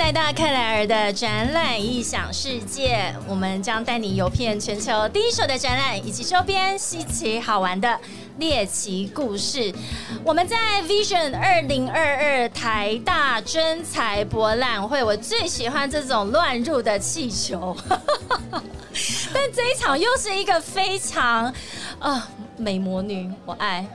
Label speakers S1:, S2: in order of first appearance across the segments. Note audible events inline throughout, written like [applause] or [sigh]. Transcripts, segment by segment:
S1: 来到克莱尔的展览异想世界，我们将带你游遍全球第一手的展览以及周边稀奇好玩的猎奇故事。我们在 Vision 二零二二台大真才博览会，我最喜欢这种乱入的气球，[laughs] 但这一场又是一个非常啊美魔女，我爱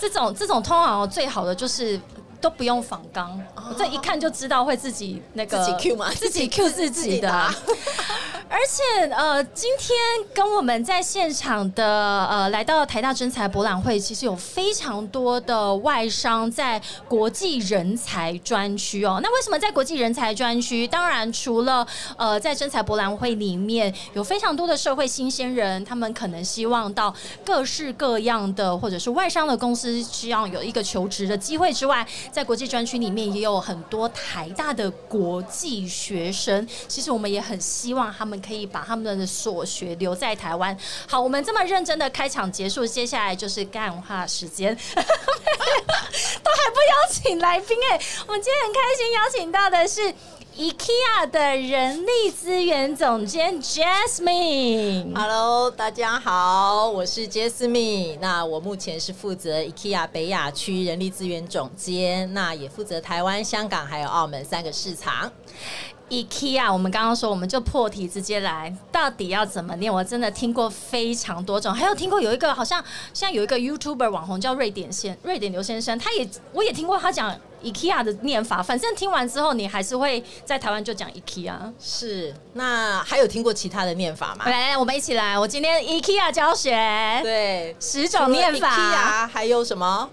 S1: 这种这种通常最好的就是。都不用仿钢，我这一看就知道会自己那个
S2: 自己 Q 嘛，
S1: 自己 Q 自己的。而且呃，今天跟我们在现场的呃，来到台大真才博览会，其实有非常多的外商在国际人才专区哦。那为什么在国际人才专区？当然除了呃，在真才博览会里面有非常多的社会新鲜人，他们可能希望到各式各样的或者是外商的公司，希望有一个求职的机会之外。在国际专区里面也有很多台大的国际学生，其实我们也很希望他们可以把他们的所学留在台湾。好，我们这么认真的开场结束，接下来就是干话时间，[laughs] 都还不邀请来宾哎，我们今天很开心邀请到的是。IKEA 的人力资源总监 Jasmine，Hello，
S2: 大家好，我是 Jasmine。那我目前是负责 IKEA 北亚区人力资源总监，那也负责台湾、香港还有澳门三个市场。
S1: IKEA，我们刚刚说，我们就破题直接来，到底要怎么念？我真的听过非常多种，还有听过有一个好像现在有一个 YouTuber 网红叫瑞典先瑞典刘先生，他也我也听过他讲。IKEA 的念法，反正听完之后，你还是会在台湾就讲 IKEA。
S2: 是，那还有听过其他的念法吗？
S1: 来，我们一起来。我今天 IKEA 教学，
S2: 对，
S1: 十种念
S2: 法啊。还有什么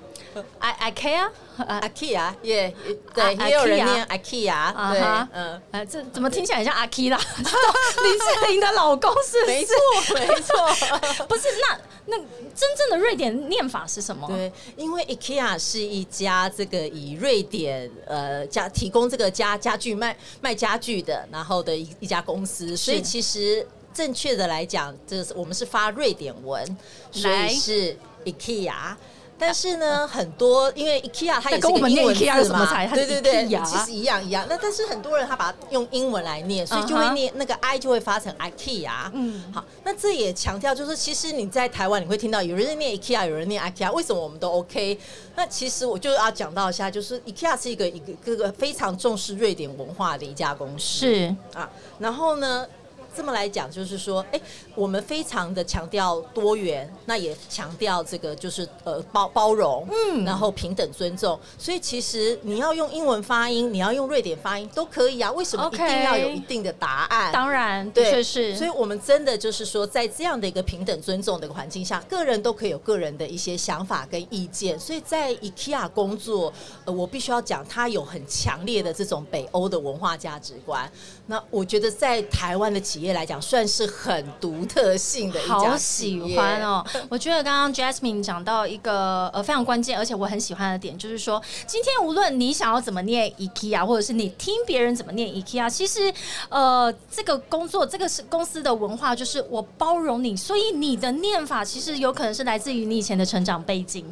S1: ？I IKEA。
S2: 阿 K 啊，也对，也有人念阿 K 啊，对，
S1: 嗯，哎，这怎么听起来像阿 K 啦？[laughs] 林志玲的老公是？
S2: 没错，没错，[laughs]
S1: 不是那那真正的瑞典念法是什么？
S2: 对，因为 IKEA 是一家这个以瑞典呃家提供这个家家具卖卖家具的，然后的一一家公司，所以其实正确的来讲，这是我们是发瑞典文，所以是 IKEA。但是呢，[laughs] 很多因为 IKEA 它也是个英文字嘛，对对对，其实一样一样。那但是很多人他把它用英文来念，所以就会念那个 I 就会发成 IKEA。嗯，好，那这也强调就是，其实你在台湾你会听到有人念 IKEA，有人念 IKEA，为什么我们都 OK？那其实我就要讲到一下，就是 IKEA 是一个一个各个非常重视瑞典文化的一家公司，
S1: 是
S2: 啊，然后呢？这么来讲，就是说，哎，我们非常的强调多元，那也强调这个就是呃包包容，嗯，然后平等尊重。所以其实你要用英文发音，你要用瑞典发音都可以啊。为什么一定要有一定的答案？
S1: 当然，对，确是。
S2: 所以我们真的就是说，在这样的一个平等尊重的环境下，个人都可以有个人的一些想法跟意见。所以在 IKEA 工作，呃，我必须要讲，它有很强烈的这种北欧的文化价值观。那我觉得在台湾的企业来讲，算是很独特性的一家
S1: 好喜欢哦！[laughs] 我觉得刚刚 Jasmine 讲到一个呃非常关键，而且我很喜欢的点，就是说，今天无论你想要怎么念 IKEA，或者是你听别人怎么念 IKEA，其实呃这个工作这个是公司的文化，就是我包容你，所以你的念法其实有可能是来自于你以前的成长背景，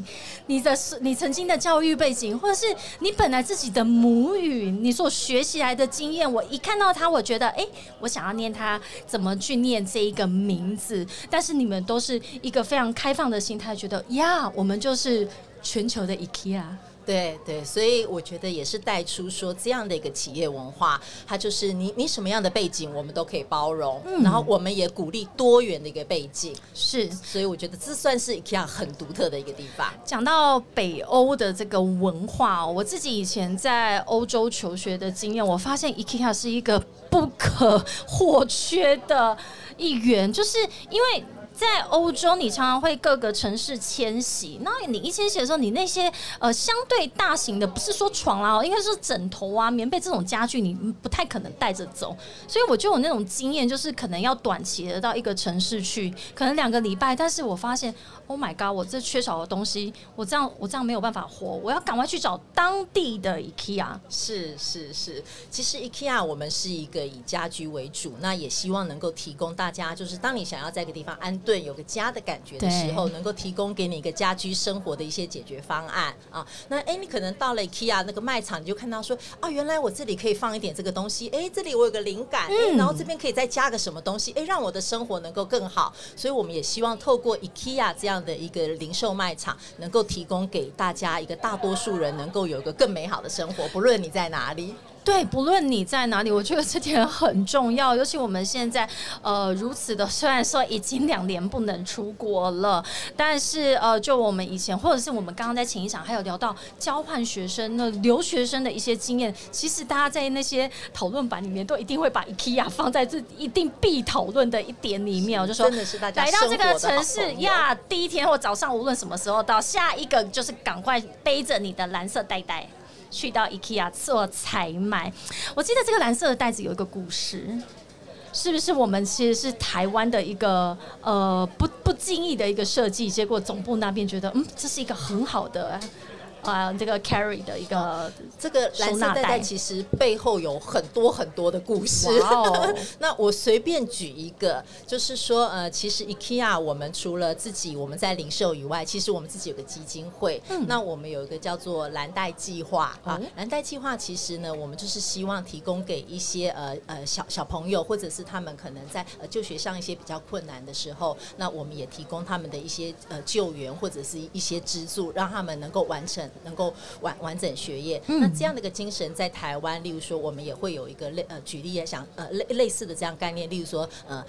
S1: 你的你曾经的教育背景，或者是你本来自己的母语，你所学习来的经验。我一看到他。他我觉得，哎，我想要念他怎么去念这一个名字，但是你们都是一个非常开放的心态，觉得呀，我们就是全球的 IKEA。
S2: 对对，所以我觉得也是带出说这样的一个企业文化，它就是你你什么样的背景，我们都可以包容，然后我们也鼓励多元的一个背景，
S1: 是，
S2: 所以我觉得这算是 IKEA 很独特的一个地方。
S1: 讲到北欧的这个文化，我自己以前在欧洲求学的经验，我发现 IKEA 是一个不可或缺的一员，就是因为。在欧洲，你常常会各个城市迁徙。那你一迁徙的时候，你那些呃相对大型的，不是说床啦，应该是枕头啊、棉被这种家具，你不太可能带着走。所以我就有那种经验，就是可能要短期的到一个城市去，可能两个礼拜。但是我发现，Oh my god，我这缺少的东西，我这样我这样没有办法活。我要赶快去找当地的 IKEA。
S2: 是是是，其实 IKEA 我们是一个以家居为主，那也希望能够提供大家，就是当你想要在一个地方安。顿、有个家的感觉的时候，能够提供给你一个家居生活的一些解决方案啊。那哎，你可能到了 IKEA 那个卖场，你就看到说啊，原来我这里可以放一点这个东西，哎，这里我有个灵感，哎，然后这边可以再加个什么东西，哎，让我的生活能够更好。所以我们也希望透过 IKEA 这样的一个零售卖场，能够提供给大家一个大多数人能够有一个更美好的生活，不论你在哪里。
S1: 对，不论你在哪里，我觉得这点很重要。尤其我们现在呃如此的，虽然说已经两年不能出国了，但是呃，就我们以前或者是我们刚刚在前一场还有聊到交换学生、那留学生的一些经验，其实大家在那些讨论版里面都一定会把 IKEA 放在这一定必讨论的一点里面。我就说，
S2: 真的是大家
S1: 来到这个城市呀，第一天或早上无论什么时候到，下一个就是赶快背着你的蓝色袋袋。去到 IKEA 做采买，我记得这个蓝色的袋子有一个故事，是不是我们其实是台湾的一个呃不不经意的一个设计，结果总部那边觉得嗯这是一个很好的。啊，这个 carry 的一个
S2: 这个蓝色袋袋其实背后有很多很多的故事。[laughs] 那我随便举一个，就是说，呃，其实 IKEA 我们除了自己我们在零售以外，其实我们自己有个基金会。那我们有一个叫做蓝带计划啊，蓝带计划其实呢，我们就是希望提供给一些呃呃小小朋友，或者是他们可能在呃就学上一些比较困难的时候，那我们也提供他们的一些呃救援或者是一些资助，让他们能够完成。能够完完整学业，那这样的一个精神在台湾，例如说，我们也会有一个类呃，举例也想呃类类似的这样概念，例如说呃。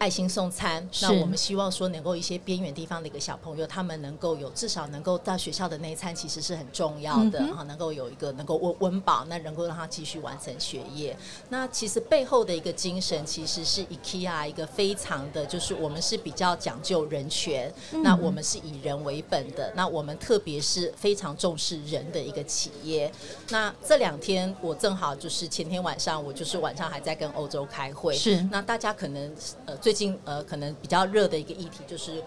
S2: 爱心送餐，那我们希望说能够一些边缘地方的一个小朋友，他们能够有至少能够到学校的那一餐，其实是很重要的哈，能够有一个能够温温饱，那能够让他继续完成学业。那其实背后的一个精神，其实是 IKEA 一个非常的，就是我们是比较讲究人权，那我们是以人为本的，那我们特别是非常重视人的一个企业。那这两天我正好就是前天晚上，我就是晚上还在跟欧洲开会，
S1: 是。
S2: 那大家可能呃最最近呃，可能比较热的一个议题就是。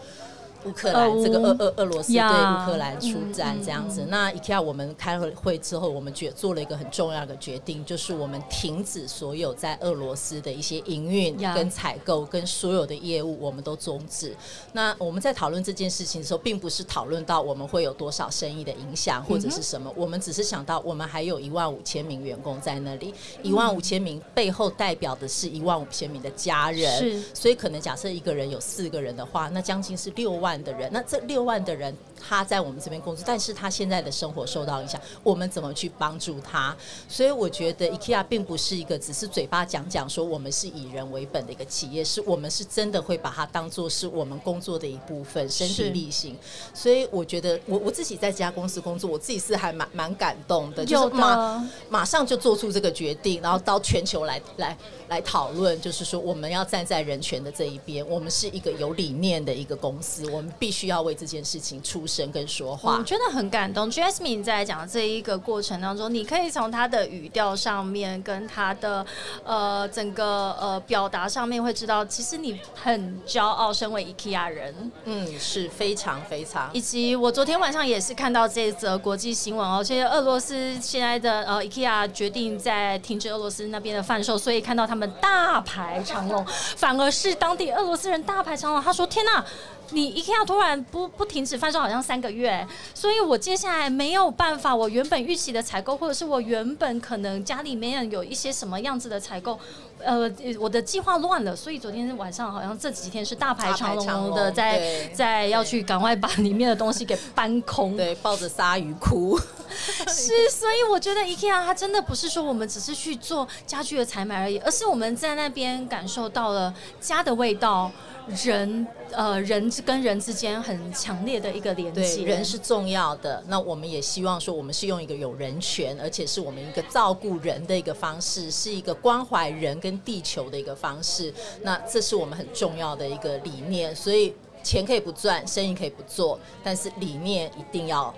S2: 乌克兰这个俄俄俄罗斯对乌克兰出战这样子，那 IKEA 我们开了会之后，我们决做了一个很重要的决定，就是我们停止所有在俄罗斯的一些营运、跟采购、跟所有的业务，我们都终止。那我们在讨论这件事情的时候，并不是讨论到我们会有多少生意的影响或者是什么，我们只是想到我们还有一万五千名员工在那里，一万五千名背后代表的是一万五千名的家人，
S1: 是，
S2: 所以可能假设一个人有四个人的话，那将近是六万。的人，那这六万的人。他在我们这边工作，但是他现在的生活受到影响，我们怎么去帮助他？所以我觉得 IKEA 并不是一个只是嘴巴讲讲说我们是以人为本的一个企业，是我们是真的会把它当做是我们工作的一部分，身体力行。所以我觉得我我自己在这家公司工作，我自己是还蛮蛮感动的，就是马马上就做出这个决定，然后到全球来来来讨论，就是说我们要站在人权的这一边，我们是一个有理念的一个公司，我们必须要为这件事情出。声跟说话，
S1: 我觉得很感动。Jasmine 在讲这一个过程当中，你可以从他的语调上面，跟他的呃整个呃表达上面，会知道其实你很骄傲，身为 IKEA 人，
S2: 嗯，是非常非常。
S1: 以及我昨天晚上也是看到这则国际新闻哦，其实俄罗斯现在的呃 IKEA 决定在停止俄罗斯那边的贩售，所以看到他们大排长龙，反而是当地俄罗斯人大排长龙。他说：“天哪！”你一定要突然不不停止贩售，好像三个月，所以我接下来没有办法，我原本预期的采购，或者是我原本可能家里面有一些什么样子的采购，呃，我的计划乱了，所以昨天晚上好像这几天是大排长龙的，在在要去赶快把里面的东西给搬空，
S2: 对，抱着鲨鱼哭，[laughs]
S1: 是，所以我觉得 IKEA 它真的不是说我们只是去做家具的采买而已，而是我们在那边感受到了家的味道。人呃，人跟人之间很强烈的一个连接，
S2: 人是重要的。那我们也希望说，我们是用一个有人权，而且是我们一个照顾人的一个方式，是一个关怀人跟地球的一个方式。那这是我们很重要的一个理念。所以钱可以不赚，生意可以不做，但是理念一定要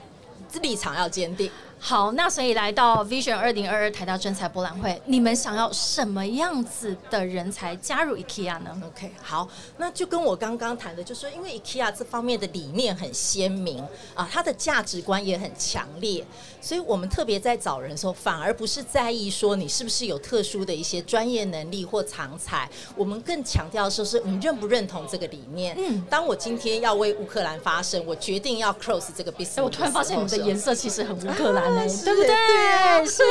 S2: 立场要坚定。
S1: 好，那所以来到 Vision 二零二二台大专才博览会，你们想要什么样子的人才加入 IKEA 呢
S2: ？OK，好，那就跟我刚刚谈的，就是说，因为 IKEA 这方面的理念很鲜明啊，它的价值观也很强烈，所以我们特别在找人的时候，反而不是在意说你是不是有特殊的一些专业能力或长才，我们更强调说是你认不认同这个理念。嗯，当我今天要为乌克兰发声，我决定要 close 这个 business，
S1: 我突然发现你的颜色其实很乌克兰。对不对？是，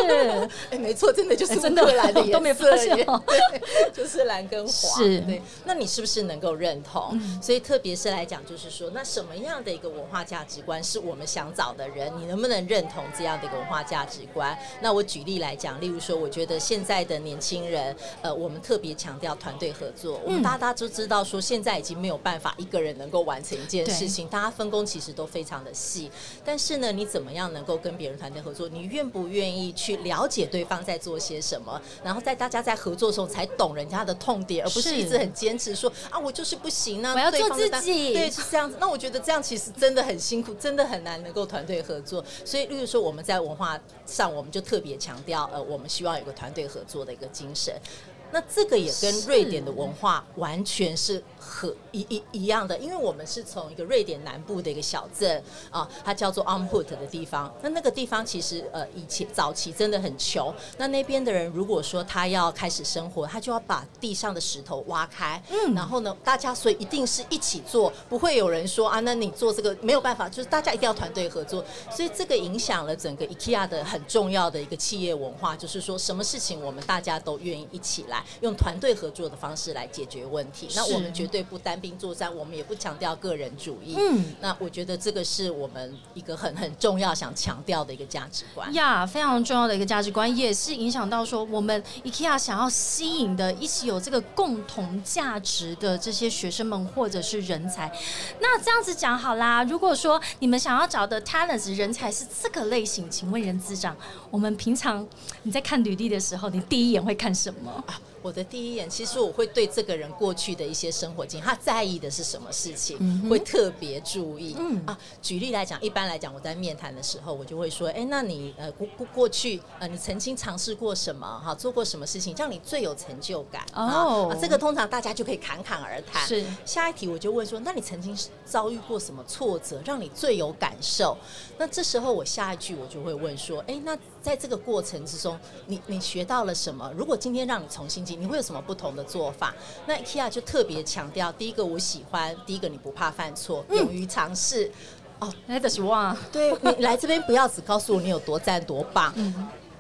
S1: [laughs]
S2: 哎，没错，真的就是
S1: 真的
S2: 蓝的 [laughs]
S1: 都没发现，[laughs]
S2: 就是蓝跟黄。是，对。那你是不是能够认同？所以，特别是来讲，就是说，那什么样的一个文化价值观是我们想找的人？你能不能认同这样的一个文化价值观？那我举例来讲，例如说，我觉得现在的年轻人，呃，我们特别强调团队合作。我们大家都知道，说现在已经没有办法一个人能够完成一件事情，大家分工其实都非常的细。但是呢，你怎么样能够跟别人？团队合作，你愿不愿意去了解对方在做些什么？然后在大家在合作的时候才懂人家的痛点，而不是一直很坚持说啊，我就是不行呢。
S1: 我要做自己，
S2: 对，是这样子。那我觉得这样其实真的很辛苦，真的很难能够团队合作。所以，例如说我们在文化上，我们就特别强调，呃，我们希望有个团队合作的一个精神。那这个也跟瑞典的文化完全是和一一一样的，因为我们是从一个瑞典南部的一个小镇啊，它叫做 Onput 的地方。那那个地方其实呃以前早期真的很穷，那那边的人如果说他要开始生活，他就要把地上的石头挖开，嗯，然后呢，大家所以一定是一起做，不会有人说啊，那你做这个没有办法，就是大家一定要团队合作。所以这个影响了整个 IKEA 的很重要的一个企业文化，就是说什么事情我们大家都愿意一起来。用团队合作的方式来解决问题，那我们绝对不单兵作战，我们也不强调个人主义。嗯，那我觉得这个是我们一个很很重要想强调的一个价值观。
S1: 呀，非常重要的一个价值观，也是影响到说我们 IKEA 想要吸引的一起有这个共同价值的这些学生们或者是人才。那这样子讲好啦，如果说你们想要找的 talents 人才是这个类型，请问任资长，我们平常你在看履历的时候，你第一眼会看什么？
S2: 我的第一眼，其实我会对这个人过去的一些生活经验，他在意的是什么事情，会特别注意。嗯啊，举例来讲，一般来讲，我在面谈的时候，我就会说，哎，那你呃过过过去呃，你曾经尝试过什么？哈，做过什么事情让你最有成就感？哦，这个通常大家就可以侃侃而谈。
S1: 是，
S2: 下一题我就问说，那你曾经遭遇过什么挫折，让你最有感受？那这时候我下一句我就会问说，哎，那在这个过程之中，你你学到了什么？如果今天让你重新进。你会有什么不同的做法？那 IKEA 就特别强调，第一个我喜欢，第一个你不怕犯错，勇于尝试。
S1: 哦，那的是哇，
S2: 对你来这边不要只告诉我你有多赞多棒。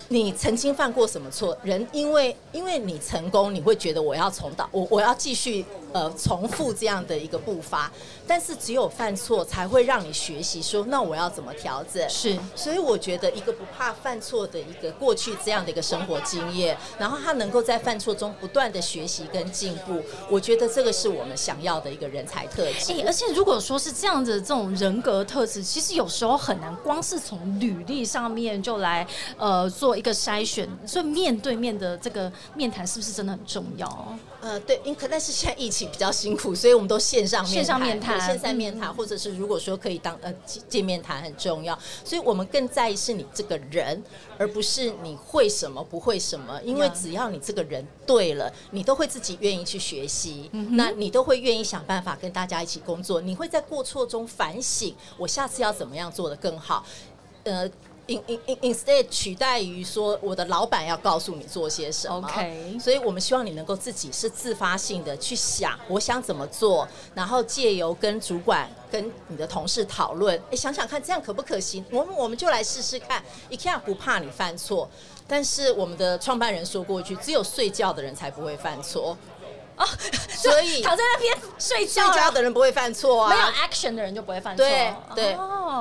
S2: 你曾经犯过什么错？人因为因为你成功，你会觉得我要重蹈我我要继续呃重复这样的一个步伐。但是只有犯错才会让你学习，说那我要怎么调整？
S1: 是，
S2: 所以我觉得一个不怕犯错的一个过去这样的一个生活经验，然后他能够在犯错中不断的学习跟进步，我觉得这个是我们想要的一个人才特质。
S1: 哎而且如果说是这样子这种人格特质，其实有时候很难光是从履历上面就来呃做一个筛选，所以面对面的这个面谈是不是真的很重要？
S2: 呃，对，因可但是现在疫情比较辛苦，所以我们都线上
S1: 线上面谈，
S2: 线上面谈，或者是如果说可以当呃见面谈很重要，所以我们更在意是你这个人，而不是你会什么不会什么，因为只要你这个人对了，你都会自己愿意去学习，那你都会愿意想办法跟大家一起工作，你会在过错中反省，我下次要怎么样做的更好，呃。In in in instead 取代于说我的老板要告诉你做些什么
S1: ，OK，
S2: 所以我们希望你能够自己是自发性的去想，我想怎么做，然后借由跟主管、跟你的同事讨论，哎，想想看这样可不可行？我们我们就来试试看。IKEA 不怕你犯错，但是我们的创办人说过一句：只有睡觉的人才不会犯错。
S1: 哦，所以躺在那边睡觉，
S2: 睡觉的人不会犯错啊，
S1: 没有 action 的人就不会犯错。
S2: 对对，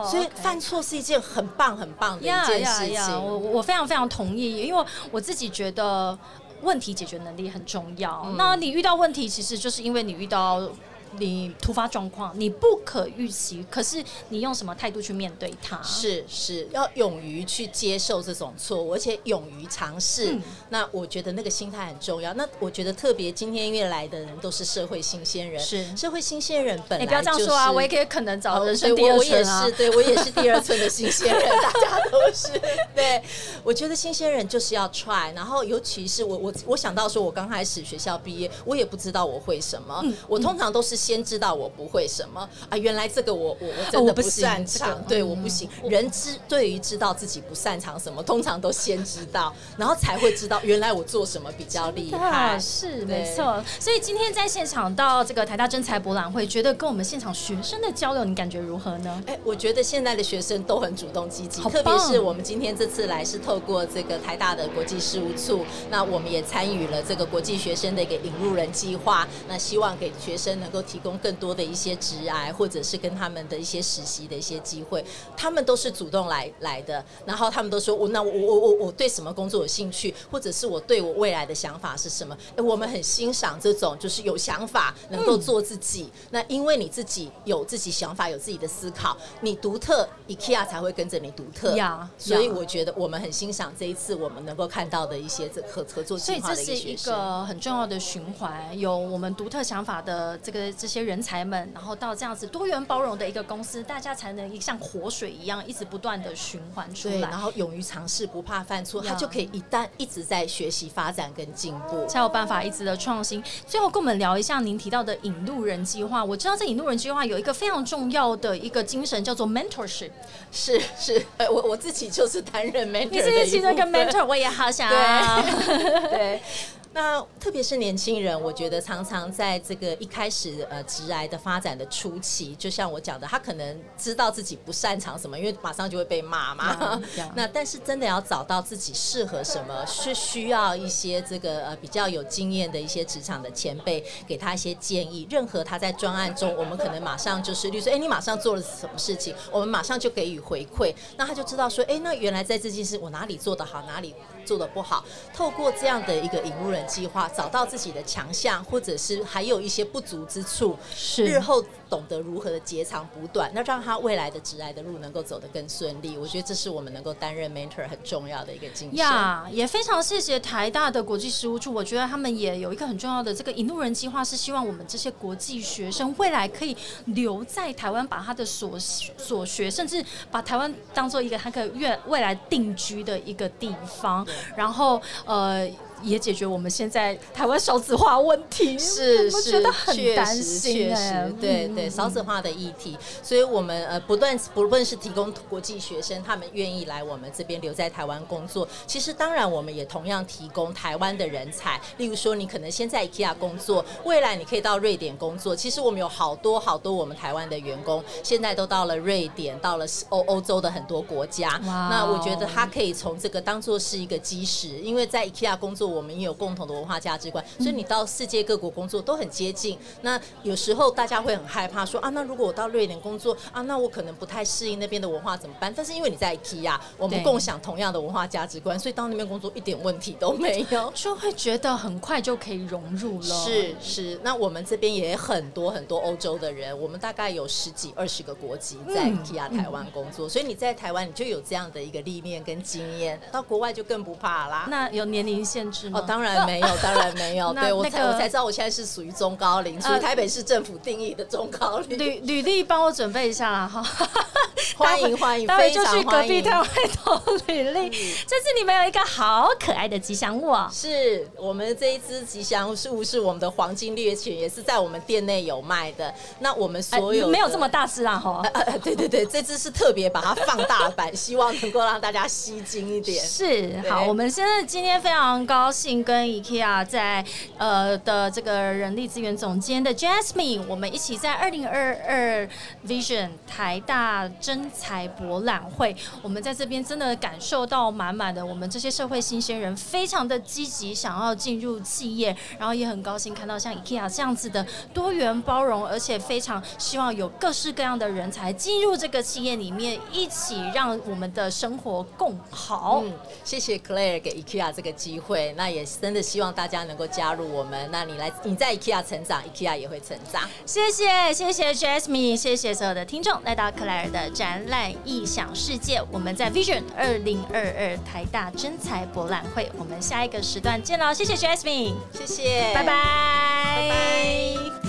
S2: 所以犯错是一件很棒很棒的一件事情。
S1: 我我非常非常同意，因为我自己觉得问题解决能力很重要。那你遇到问题，其实就是因为你遇到。你突发状况，你不可预期，可是你用什么态度去面对它？
S2: 是是，要勇于去接受这种错误，而且勇于尝试。那我觉得那个心态很重要。那我觉得特别今天因为来的人都是社会新鲜人，
S1: 是
S2: 社会新鲜人本来
S1: 不要这样说啊，我也可以可能找人生第
S2: 二村啊，[laughs] 对我也是第二村的新鲜人，[laughs] 大家都是。对，我觉得新鲜人就是要 try，然后尤其是我我我想到说，我刚开始学校毕业，我也不知道我会什么，我通常都是先知道我不会什么啊，原来这个我我我真的不擅长，对，我不行。人知对于知道自己不擅长什么，通常都先知道，然后才会知道原来我做什么比较厉害，
S1: 是没错。所以今天在现场到这个台大真才博览会，觉得跟我们现场学生的交流，你感觉如何呢？
S2: 哎，我觉得现在的学生都很主动积极，特别是我们今天这次来是透过这个台大的国际事务处，那我们也参与了这个国际学生的一个引入人计划，那希望给学生能够提供更多的一些职涯，或者是跟他们的一些实习的一些机会，他们都是主动来来的，然后他们都说我那我我我我对什么工作有兴趣，或者是我对我未来的想法是什么？哎，我们很欣赏这种就是有想法能够做自己，那因为你自己有自己想法，有自己的思考，你独特，IKEA 才会跟着你独特呀，所以我觉得我们很欣赏这一次我们能够看到的一些这合合作计划的一
S1: 个一个很重要的循环，有我们独特想法的这个这些人才们，然后到这样子多元包容的一个公司，大家才能像活水一样一直不断的循环出来，
S2: 然后勇于尝试，不怕犯错，他就可以一旦一直在学习、发展跟进步，
S1: 才有办法一直的创新。最后跟我们聊一下您提到的引路人计划，我知道这引路人计划有一个非常重要的一个精神叫做 mentorship，
S2: 是 [laughs] 是，呃我我自己就是担任 mentor，你
S1: 是其中一个 mentor，我也好想对，
S2: 对。[laughs] 那特别是年轻人，我觉得常常在这个一开始呃直癌的发展的初期，就像我讲的，他可能知道自己不擅长什么，因为马上就会被骂嘛。[laughs] 那但是真的要找到自己适合什么，是需要一些这个呃比较有经验的一些职场的前辈给他一些建议。任何他在专案中，我们可能马上就是律师，哎，你马上做了什么事情，我们马上就给予回馈，那他就知道说，哎，那原来在这件事我哪里做得好，哪里做的不好。透过这样的一个引路人。计划找到自己的强项，或者是还有一些不足之处，是日后懂得如何的截长补短，那让他未来的职来的路能够走得更顺利。我觉得这是我们能够担任 mentor 很重要的一个精神。呀，
S1: 也非常谢谢台大的国际事务处，我觉得他们也有一个很重要的这个引路人计划，是希望我们这些国际学生未来可以留在台湾，把他的所所学，甚至把台湾当做一个他可以越未来定居的一个地方。然后，呃。也解决我们现在台湾少子化问题，
S2: 是是，
S1: 觉得很担心。
S2: 确实，对对，少子化的议题，所以我们呃不断不论是提供国际学生，他们愿意来我们这边留在台湾工作，其实当然我们也同样提供台湾的人才。例如说，你可能先在 IKEA 工作，未来你可以到瑞典工作。其实我们有好多好多我们台湾的员工，现在都到了瑞典，到了欧欧洲的很多国家。那我觉得他可以从这个当做是一个基石，因为在 IKEA 工作。我们也有共同的文化价值观，所以你到世界各国工作都很接近。那有时候大家会很害怕说啊，那如果我到瑞典工作啊，那我可能不太适应那边的文化怎么办？但是因为你在 IKEA，我们共享同样的文化价值观，所以到那边工作一点问题都没有，
S1: 就会觉得很快就可以融入了。
S2: 是是，那我们这边也很多很多欧洲的人，我们大概有十几二十个国籍在 IKEA 台湾工作，所以你在台湾你就有这样的一个历练跟经验，到国外就更不怕啦。
S1: 那有年龄限制？哦，
S2: 当然没有，[laughs] 当然没有。对我才我才知道，我现在是属于中高龄，属于台北市政府定义的中高龄。
S1: 履履历帮我准备一下啦，哈。
S2: 欢 [laughs] 迎欢迎，
S1: 非常欢迎。隔壁摊位投履历。这次你们有一个好可爱的吉祥物啊！
S2: 是我们这一只吉祥物是我们的黄金猎犬，也是在我们店内有卖的。那我们所有
S1: 没有这么大只啊，哈。
S2: 对对对，这只是特别把它放大版，[laughs] 希望能够让大家吸睛一点。
S1: 是好，我们现在今天非常高兴跟 IKEA 在呃的这个人力资源总监的 Jasmine，我们一起在二零二二 Vision 台大真。才博览会，我们在这边真的感受到满满的，我们这些社会新鲜人非常的积极，想要进入企业，然后也很高兴看到像 IKEA 这样子的多元包容，而且非常希望有各式各样的人才进入这个企业里面，一起让我们的生活更好。嗯，
S2: 谢谢 Claire 给 IKEA 这个机会。对，那也真的希望大家能够加入我们。那你来，你在 IKEA 成长，IKEA 也会成长。
S1: 谢谢，谢谢 Jasmine，谢谢所有的听众来到克莱尔的展览异想世界。我们在 Vision 二零二二台大真才博览会，我们下一个时段见喽！谢谢 Jasmine，
S2: 谢谢拜，
S1: 拜拜。